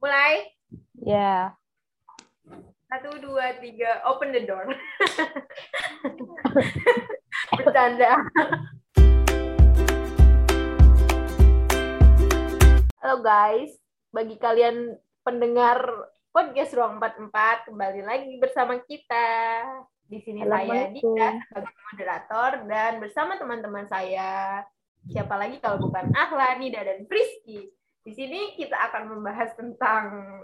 Mulai? Ya. Satu, dua, tiga. Open the door. Bercanda. Halo guys, bagi kalian pendengar podcast Ruang 44, kembali lagi bersama kita. Di sini saya. Dika sebagai moderator dan bersama teman-teman saya. Siapa lagi kalau bukan Ahla, Nida, dan Friski. Di sini kita akan membahas tentang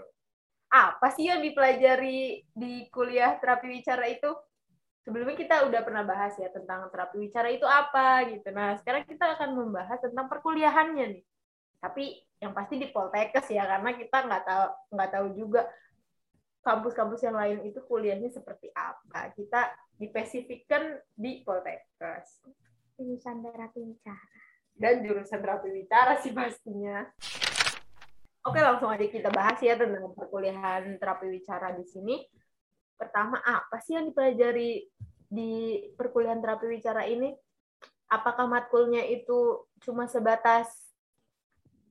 apa sih yang dipelajari di kuliah terapi wicara itu? Sebelumnya kita udah pernah bahas ya tentang terapi wicara itu apa gitu. Nah, sekarang kita akan membahas tentang perkuliahannya nih. Tapi yang pasti di Poltekkes ya karena kita nggak tahu nggak tahu juga kampus-kampus yang lain itu kuliahnya seperti apa. Kita dispesifikkan di Poltekkes jurusan terapi wicara. dan jurusan terapi wicara sih pastinya. Oke, langsung aja kita bahas ya tentang perkuliahan terapi wicara di sini. Pertama, apa sih yang dipelajari di perkuliahan terapi wicara ini? Apakah matkulnya itu cuma sebatas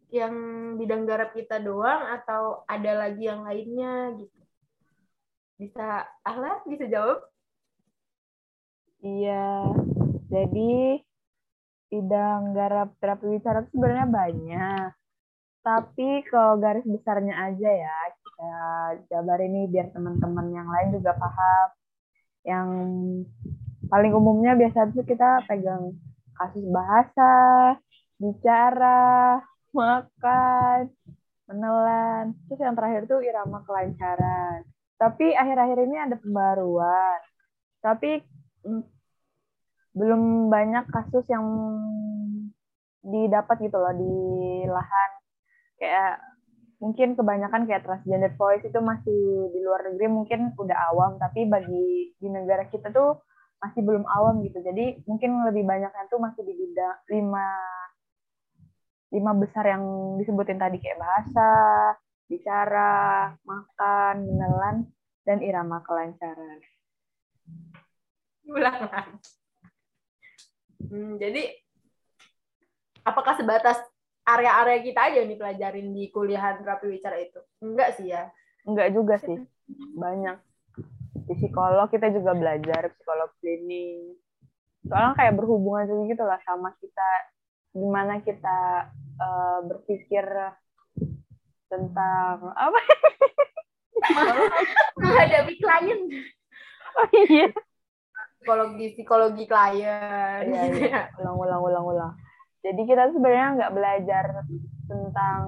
yang bidang garap kita doang atau ada lagi yang lainnya gitu? Bisa Ahla bisa jawab? Iya. Jadi bidang garap terapi wicara itu sebenarnya banyak. Tapi kalau garis besarnya aja ya, kita jabar ini biar teman-teman yang lain juga paham. Yang paling umumnya biasa itu kita pegang kasus bahasa, bicara, makan, menelan. Terus yang terakhir tuh irama kelancaran. Tapi akhir-akhir ini ada pembaruan. Tapi mm, belum banyak kasus yang didapat gitu loh di lahan kayak mungkin kebanyakan kayak transgender voice itu masih di luar negeri mungkin udah awam tapi bagi di negara kita tuh masih belum awam gitu jadi mungkin lebih banyaknya tuh masih di bidang lima lima besar yang disebutin tadi kayak bahasa bicara makan menelan dan irama kelancaran ulang. Hmm, jadi apakah sebatas area-area kita aja yang dipelajarin di kuliahan terapi wicara itu? Enggak sih ya. Enggak juga sih. Banyak. Di psikolog kita juga belajar psikolog klinis. Soalnya kayak berhubungan juga gitu lah sama kita gimana kita eh, berpikir tentang apa? Menghadapi klien. Oh iya. Psikologi psikologi klien. Iya. Ulang, ulang, ulang, ulang. Jadi kita sebenarnya nggak belajar tentang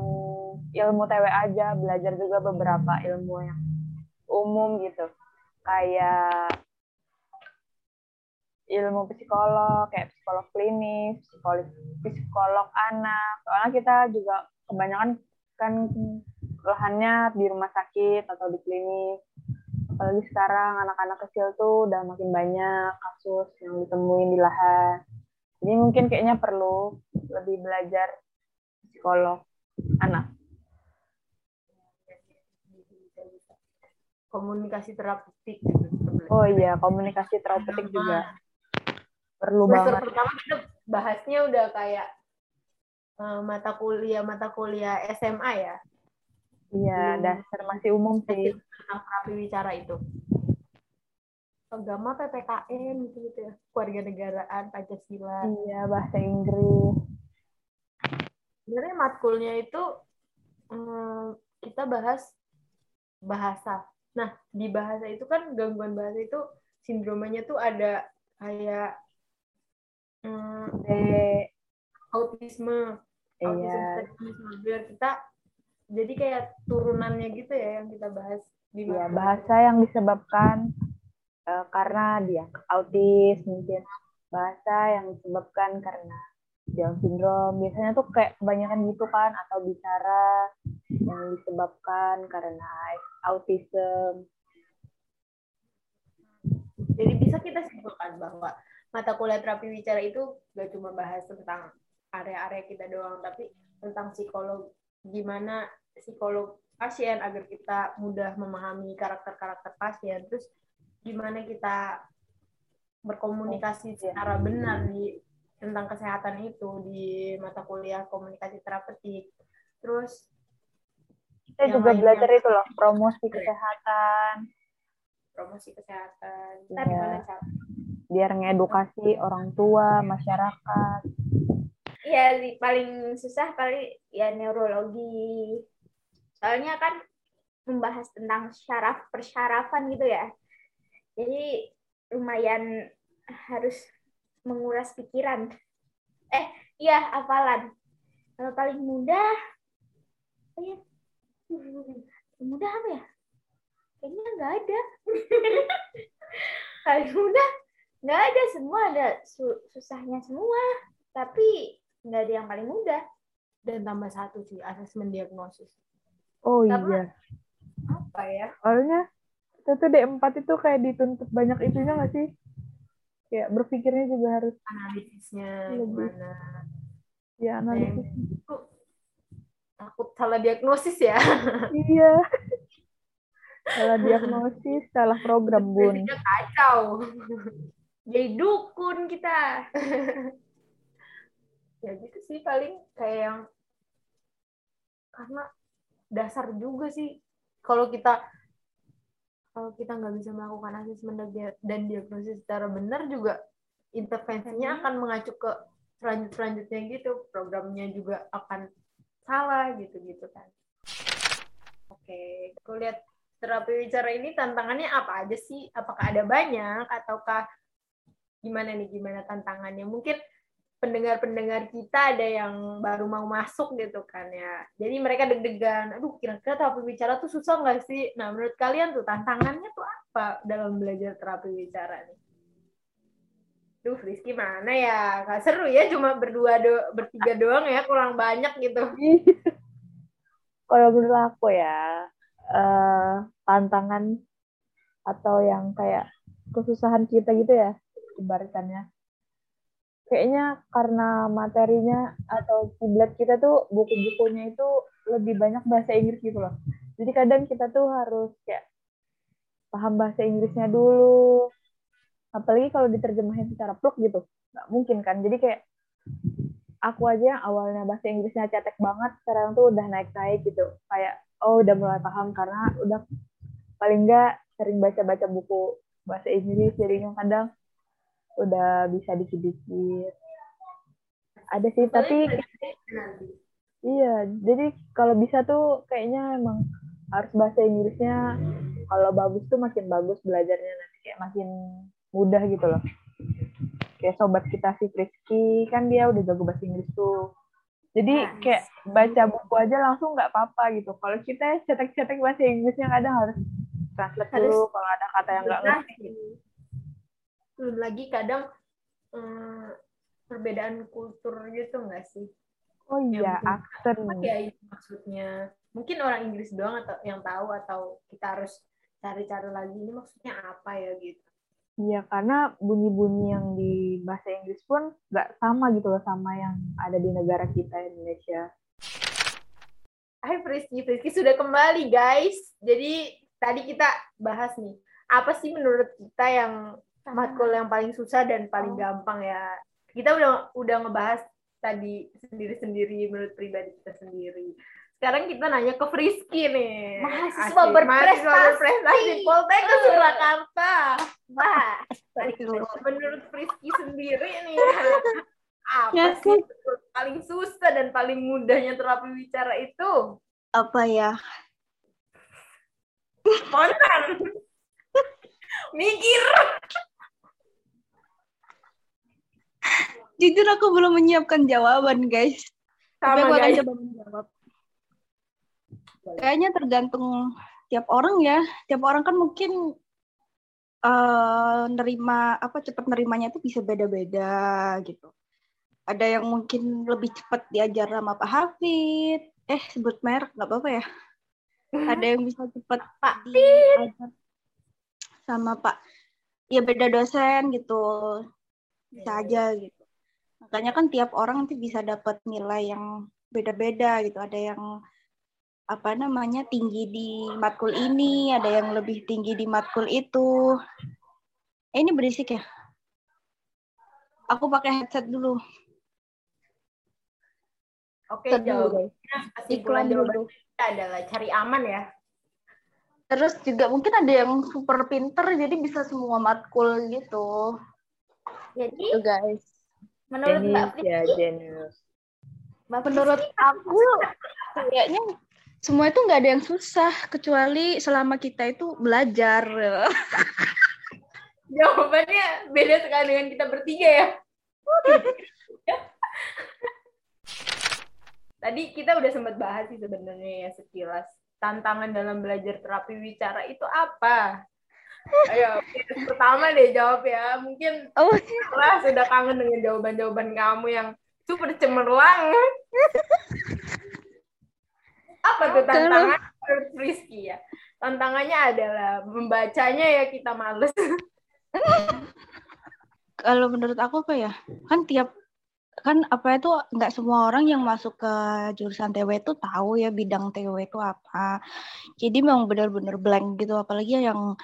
ilmu TW aja, belajar juga beberapa ilmu yang umum gitu. Kayak ilmu psikolog, kayak psikolog klinis, psikolog, psikolog anak. Soalnya kita juga kebanyakan kan lahannya di rumah sakit atau di klinik. Apalagi sekarang anak-anak kecil tuh udah makin banyak kasus yang ditemuin di lahan. Jadi mungkin kayaknya perlu lebih belajar psikolog anak. Komunikasi terapeutik gitu. Oh iya, komunikasi terapeutik juga perlu Semester banget. pertama kita bahasnya udah kayak eh, mata kuliah mata kuliah SMA ya Iya, Hmm. dasar masih umum sih. tentang terapi wicara itu. Agama PPKN gitu gitu ya, keluarga negaraan Pancasila. Iya, bahasa Inggris. Sebenarnya matkulnya itu eh, kita bahas bahasa. Nah, di bahasa itu kan gangguan bahasa itu sindromanya tuh ada kayak eh, Eh, autisme, autism iya. Kita jadi kayak turunannya gitu ya yang kita bahas di matkul. bahasa yang disebabkan eh, karena dia autis mungkin. Bahasa yang disebabkan karena Down syndrome. Biasanya tuh kayak kebanyakan gitu kan atau bicara yang disebabkan karena autism. Jadi bisa kita simpulkan bahwa mata kuliah terapi wicara itu gak cuma bahas tentang area-area kita doang, tapi tentang psikolog gimana psikolog pasien agar kita mudah memahami karakter-karakter pasien, terus gimana kita berkomunikasi secara benar di tentang kesehatan itu di mata kuliah komunikasi terapeutik. Terus Kita juga lainnya. belajar itu loh, promosi kesehatan, promosi kesehatan. Iya. Ntar gimana cara? biar ngedukasi orang tua, masyarakat. Iya, li- paling susah paling ya neurologi. Soalnya kan membahas tentang syaraf persyarafan gitu ya. Jadi lumayan harus menguras pikiran. Eh, iya hafalan. Kalau paling mudah, apa ya? Mudah apa ya? Kayaknya nggak ada. paling mudah nggak ada semua ada su- susahnya semua tapi nggak ada yang paling mudah Dan tambah satu sih, asesmen diagnosis. Oh Sama. iya. apa ya Soalnya tuh D4 itu kayak dituntut banyak itunya nggak sih? Kayak berpikirnya juga harus analisisnya Lebih. gimana ya analisis. takut salah diagnosis ya Iya. Salah diagnosis, salah program, Bun. Jadinya kacau jadi dukun kita ya gitu sih paling kayak yang karena dasar juga sih kalau kita kalau kita nggak bisa melakukan asesmen dan dia- dan diagnosis secara benar juga intervensinya akan mengacu ke selanjut selanjutnya gitu. Programnya juga akan salah gitu gitu kan. Oke aku lihat terapi bicara ini tantangannya apa aja sih? Apakah ada banyak ataukah gimana nih? Gimana tantangannya? Mungkin pendengar-pendengar kita ada yang baru mau masuk gitu kan ya jadi mereka deg-degan aduh kira-kira terapi bicara tuh susah nggak sih nah menurut kalian tuh tantangannya tuh apa dalam belajar terapi bicara nih Duh, Rizky mana ya? Gak seru ya, cuma berdua do bertiga doang ya, kurang banyak gitu. Kalau menurut aku ya, eh, tantangan atau yang kayak kesusahan kita gitu ya, ibaratkannya. Kayaknya karena materinya atau kiblat kita tuh buku-bukunya itu lebih banyak bahasa Inggris gitu loh. Jadi kadang kita tuh harus kayak paham bahasa Inggrisnya dulu. Apalagi kalau diterjemahin secara pluk gitu. Nggak mungkin kan. Jadi kayak aku aja yang awalnya bahasa Inggrisnya cetek banget, sekarang tuh udah naik-naik gitu. Kayak, oh udah mulai paham karena udah paling nggak sering baca-baca buku bahasa Inggris, jadinya kadang udah bisa dikit-dikit. Ada sih, tapi iya, jadi kalau bisa tuh kayaknya emang harus bahasa Inggrisnya kalau bagus tuh makin bagus belajarnya nanti kayak makin mudah gitu loh. Kayak sobat kita si Rizky kan dia udah jago bahasa Inggris tuh. Jadi Nice. kayak baca buku aja langsung nggak apa-apa gitu. Kalau kita cetek-cetek bahasa Inggrisnya kadang harus translate dulu kalau ada kata yang nggak ngerti. Belum lagi kadang eh, perbedaan kultur gitu nggak sih? Oh iya, aksen. Ya itu maksudnya? Mungkin orang Inggris doang atau yang tahu atau kita harus cari-cari lagi ini maksudnya apa ya gitu. Iya, karena bunyi-bunyi yang di bahasa Inggris pun nggak sama gitu loh sama yang ada di negara kita Indonesia. Hai Frisky, Frisky sudah kembali guys. Jadi tadi kita bahas nih, apa sih menurut kita yang matkul yang paling susah dan paling Oh. gampang ya? Kita udah udah ngebahas tadi sendiri-sendiri menurut pribadi kita sendiri. Sekarang kita nanya ke Frisky nih. Mahasiswa Asik, berprestasi. mahasiswa berprestasi Poltekkes Surakarta. Wah, menurut Frisky sendiri nih apa Ya, sih paling susah dan paling mudahnya terapi bicara itu? Apa ya? Spontan. Mikir. Jujur aku belum menyiapkan jawaban, guys. Tapi Sama aku akan guys. coba menjawab. Kayaknya tergantung tiap orang ya. Tiap orang kan mungkin eh nerima apa cepat nerimanya itu bisa beda-beda gitu. Ada yang mungkin lebih cepat diajar sama Pak Hafid. Eh, sebut merek nggak apa-apa ya. Ada yang bisa cepat Pak diajar sama Pak. Ya beda dosen gitu. Bisa aja gitu. Makanya kan tiap orang nanti bisa dapat nilai yang beda-beda gitu. Ada yang apa namanya tinggi di matkul ini, ada yang lebih tinggi di matkul itu. Eh, ini berisik ya? Aku pakai headset dulu. Oke, jawabannya kesimpulan Iklan jawaban dulu. kita adalah cari aman ya. Terus juga mungkin ada yang super pinter jadi bisa semua matkul gitu. Jadi Tuh guys. Menurut Mbak Genius Fritzi, ya, genius. Mbak Menurut aku kayaknya semua itu nggak ada yang susah kecuali selama kita itu belajar. jawabannya beda sekali dengan kita bertiga ya. Tadi kita udah sempat bahas sih sebenarnya ya sekilas. Tantangan dalam belajar terapi wicara itu apa? Ayo, pertama deh jawab ya. Mungkin Oh, lah sudah kangen dengan jawaban-jawaban kamu yang super cemerlang. Apa tuh tantangan menurut Rizky ya? Tantangannya adalah membacanya ya kita males. kalau menurut aku apa ya? Kan tiap kan apa itu nggak semua orang yang masuk ke jurusan TW itu tahu ya bidang TW itu apa. Jadi memang benar-benar blank gitu apalagi yang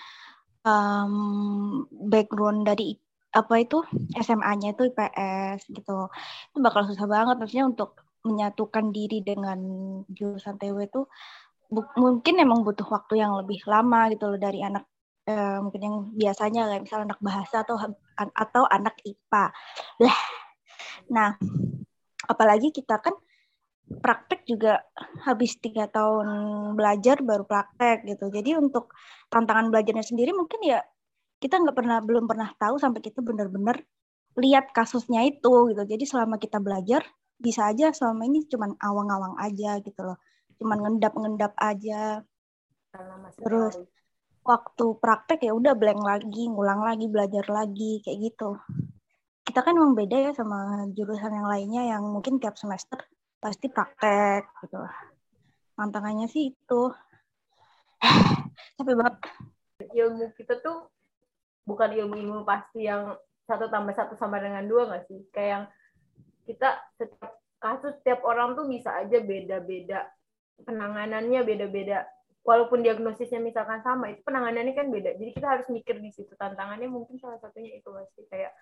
um, background dari apa itu SMA-nya itu IPS gitu. Itu bakal susah banget maksudnya untuk menyatukan diri dengan jurusan TW itu mungkin emang butuh waktu yang lebih lama gitu loh dari anak eh, mungkin yang biasanya kayak misal anak bahasa atau atau anak IPA. Lah. Nah, apalagi kita kan praktek juga habis tiga tahun belajar baru praktek gitu. Jadi untuk tantangan belajarnya sendiri mungkin ya kita nggak pernah belum pernah tahu sampai kita benar-benar lihat kasusnya itu gitu. Jadi selama kita belajar bisa aja selama ini cuman awang-awang aja gitu loh. Cuman ngendap-ngendap aja. Terus waktu praktek ya udah blank lagi, ngulang lagi, belajar lagi kayak gitu. Kita kan emang beda ya sama jurusan yang lainnya yang mungkin tiap semester pasti praktek gitu. Tantangannya sih itu. Capek banget. ilmu kita tuh bukan ilmu-ilmu pasti yang satu tambah satu sama dengan dua nggak sih? Kayak yang kita setiap kasus setiap orang tuh bisa aja beda-beda penanganannya beda-beda. Walaupun diagnosisnya misalkan sama, itu penanganannya kan beda. Jadi kita harus mikir di situ tantangannya mungkin salah satunya itu pasti kayak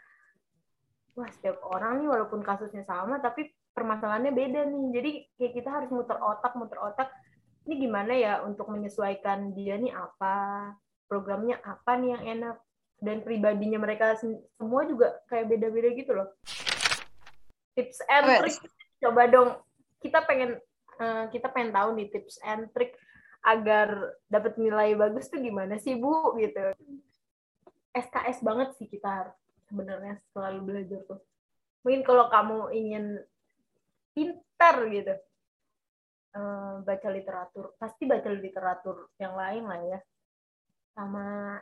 wah setiap orang nih walaupun kasusnya sama tapi permasalahannya beda nih. Jadi kayak kita harus muter otak, muter otak. Ini gimana ya untuk menyesuaikan dia nih apa, programnya apa nih yang enak dan pribadinya mereka sem- semua juga kayak beda-beda gitu loh. Tips and trick coba dong kita pengen eh, kita pengen tahu nih tips and trick agar dapat nilai bagus tuh gimana sih Bu gitu. SKS banget sih kita sebenarnya selalu belajar tuh. Mungkin kalau kamu ingin pintar gitu. Eh, baca literatur pasti baca literatur yang lain lah ya. Sama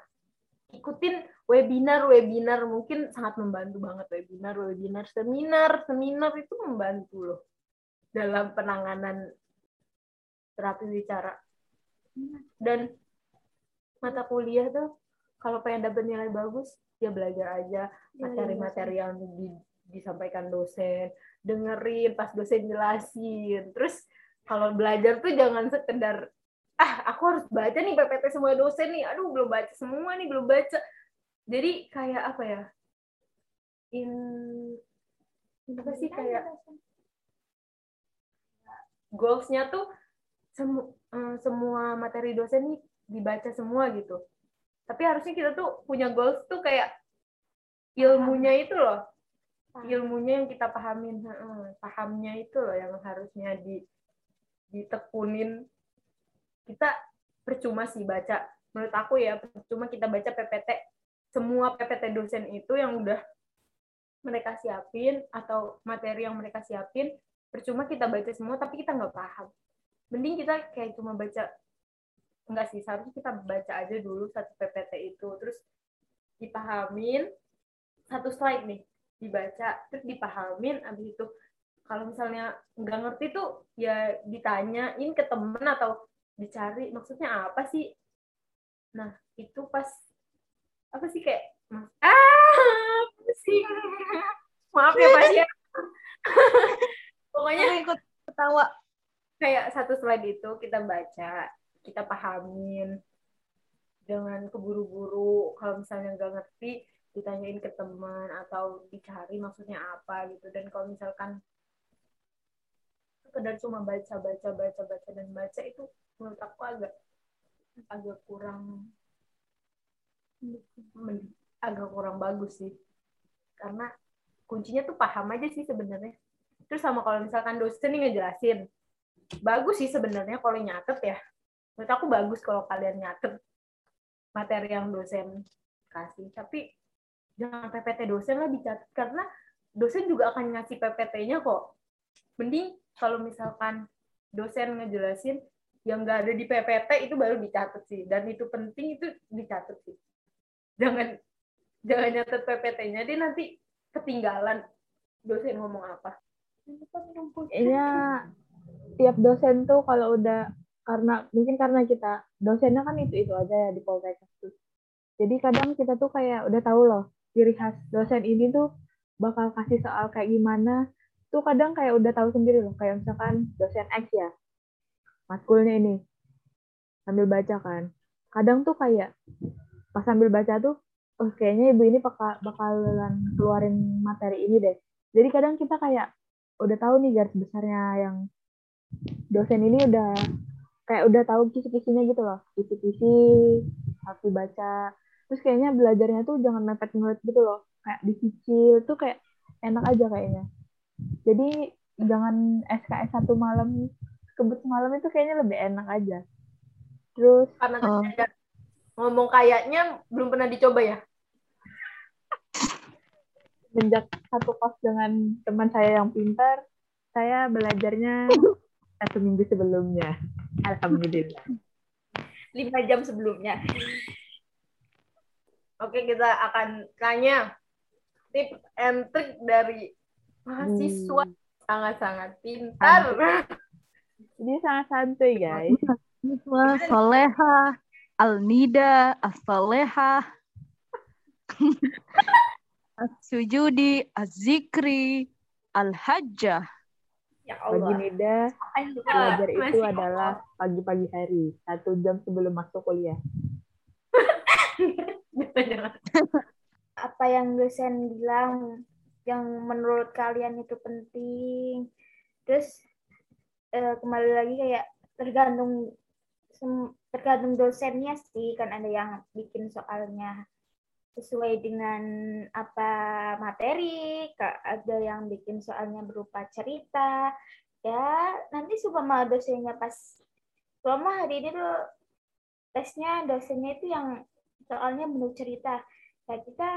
ikutin webinar webinar mungkin sangat membantu banget. Webinar webinar seminar seminar itu membantu loh dalam penanganan terapi bicara. Dan mata kuliah tuh kalau pengen dapat nilai bagus ya belajar aja materi-materi yang di- disampaikan dosen dengerin pas dosen jelasin. Terus kalau belajar tuh jangan sekedar ah aku harus baca nih PPT semua dosen nih. Aduh belum baca semua nih belum baca. Jadi kayak apa ya? In apa sih kayak goalsnya tuh semu- eh, semua materi dosen nih dibaca semua gitu. Tapi harusnya kita tuh punya goals tuh kayak ilmunya itu loh ilmunya yang kita pahamin pahamnya itu loh yang harusnya di ditekunin. Kita percuma sih baca. Menurut aku ya percuma kita baca PPT semua PPT dosen itu yang udah mereka siapin atau materi yang mereka siapin percuma kita baca semua tapi kita nggak paham. Mending kita kayak cuma baca. Enggak sih seharusnya kita baca aja dulu satu PPT itu. Terus dipahamin. Satu slide nih dibaca terus dipahamin abis itu kalau misalnya nggak ngerti tuh ya ditanyain ke temen atau dicari maksudnya apa sih? Nah itu pas apa sih kayak ah pusing maaf ya pasien pokoknya Aku ikut ketawa. kayak satu slide itu kita baca kita pahamin dengan keburu-buru. Kalau misalnya nggak ngerti ditanyain ke teman atau dicari maksudnya apa gitu. Dan kalau misalkan sekedar cuma baca baca baca baca dan baca itu menurut aku agak agak kurang agak kurang bagus sih. Karena kuncinya tuh paham aja sih sebenarnya. Terus sama kalau misalkan dosen nih ngejelasin bagus sih sebenarnya kalau nyatet ya. Menurut aku bagus kalau kalian nyatet materi yang dosen kasih. Tapi jangan PPT dosen lah dicatat karena dosen juga akan ngasih PPT-nya kok. Mending kalau misalkan dosen ngejelasin yang nggak ada di PPT itu baru dicatat sih. Dan itu penting itu dicatat sih. Jangan jangan nyatet PPT-nya dia nanti ketinggalan dosen ngomong apa. Kayaknya tiap dosen tuh kalau udah karena mungkin karena kita dosennya kan itu itu aja ya di Poltekkes tuh. Jadi kadang kita tuh kayak udah tahu loh ciri khas dosen ini tuh bakal kasih soal kayak gimana. Tuh kadang kayak udah tahu sendiri loh. Kayak misalkan dosen X ya, matkulnya ini sambil baca kan. Kadang tuh kayak pas sambil baca tuh, oh kayaknya ibu ini bakal bakalan keluarin materi ini deh. Jadi kadang kita kayak udah tahu nih garis besarnya yang dosen ini udah kayak udah tahu kisi-kisinya gitu loh kisi-kisi harus dibaca terus kayaknya belajarnya tuh jangan mepet ngulet gitu loh. Kayak dicicil tuh kayak enak aja kayaknya. Jadi jangan SKS satu malam kebut semalam itu kayaknya lebih enak aja. Terus karena ada ngomong kayaknya belum pernah dicoba ya? Sejak satu kos dengan teman saya yang pintar saya belajarnya satu minggu sebelumnya. Alhamdulillah. Lima jam sebelumnya oke kita akan tanya tip and trick dari mahasiswa sangat-sangat pintar. Jadi sangat santuy guys. Wah, Soleha, Alnida, As-Soleha, As-Sujudi, Az-Zikri, Al-Hajjah. ya bagi Allah Nida belajar itu adalah pagi-pagi hari satu jam sebelum masuk kuliah. Apa yang dosen bilang yang menurut kalian itu penting. Terus eh, kembali lagi kayak tergantung tergantung dosennya sih kan ada yang bikin soalnya sesuai dengan apa materi, ada yang bikin soalnya berupa cerita. Ya, nanti supaya dosennya pas Selama hari ini tuh tesnya dosennya itu yang soalnya bentuk cerita. Ya, kita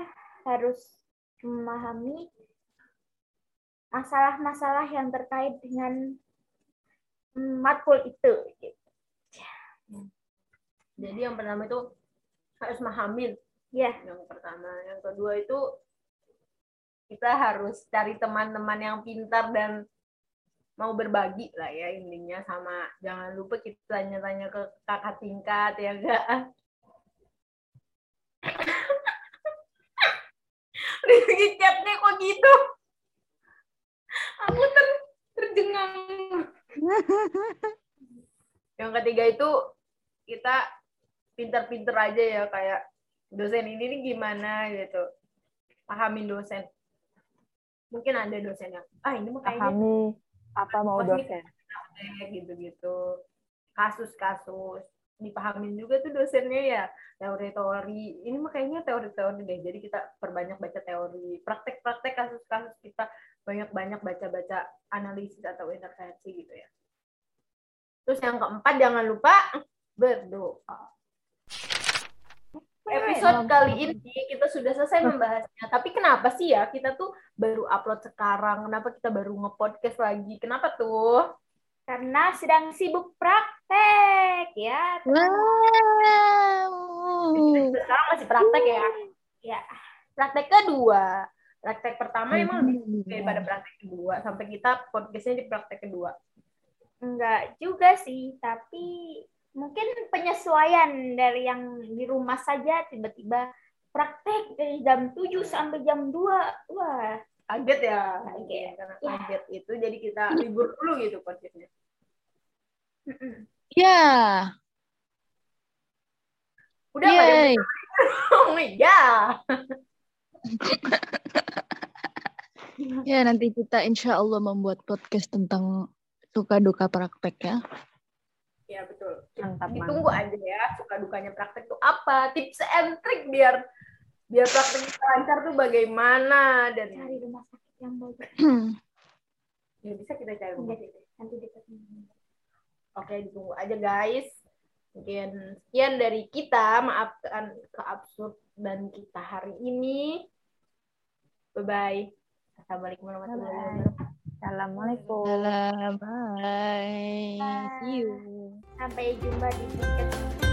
harus memahami masalah-masalah yang terkait dengan matkul itu. gitu. jadi yang pertama itu harus memahami Ya, yang pertama yang kedua itu kita harus cari teman-teman yang pintar dan mau berbagi lah ya intinya sama jangan lupa kita tanya-tanya ke kakak tingkat ya enggak Rizky chatnya kok gitu? Aku ter terjengang yang ketiga itu kita pinter-pinter aja ya kayak dosen ini nih gimana gitu. Pahamin dosen. Mungkin ada dosen yang ah ini mah kayaknya pahami apa mau dosen. gitu-gitu. Kasus-kasus dipahamin juga tuh dosennya ya teori-teori. Ini mah kayaknya teori-teori deh. Jadi kita perbanyak baca teori praktek-praktek kasus-kasus kita. Banyak-banyak baca-baca analisis atau intervensi gitu ya. Terus yang keempat jangan lupa berdoa. Episode kali ini kita sudah selesai membahasnya. Tapi kenapa sih ya kita tuh baru upload sekarang? Kenapa kita baru nge-podcast lagi? Kenapa tuh karena sedang sibuk praktek ya. Wow. sekarang masih praktek ya Ya, praktek kedua praktek pertama emang lebih daripada praktek kedua sampai kita podcastnya di praktek kedua enggak juga sih, tapi mungkin penyesuaian dari yang di rumah saja tiba-tiba praktek dari jam 7 sampai jam 2. Wah, kaget ya Kaget. karena Ya. kaget itu jadi kita libur dulu gitu mm-mm. Ya, udah nggak ada yay. oh my god Ya, nanti kita insya Allah membuat podcast tentang suka duka prakteknya. Ya betul. Mantap, Ditunggu aja ya suka dukanya praktek itu apa, tips and trik biar biar praktek kita lancar tuh bagaimana dan Cari rumah sakit yang bagus. ya bisa kita cari rumah Nanti sakit. nanti dekat. Oke, ditunggu aja guys. Mungkin sekian dari kita. Maafkan keabsurd dan kita hari ini. Bye-bye. Assalamualaikum warahmatullahi wabarakatuh. Assalamualaikum. Dalam, bye. See you. Sampai jumpa di podcast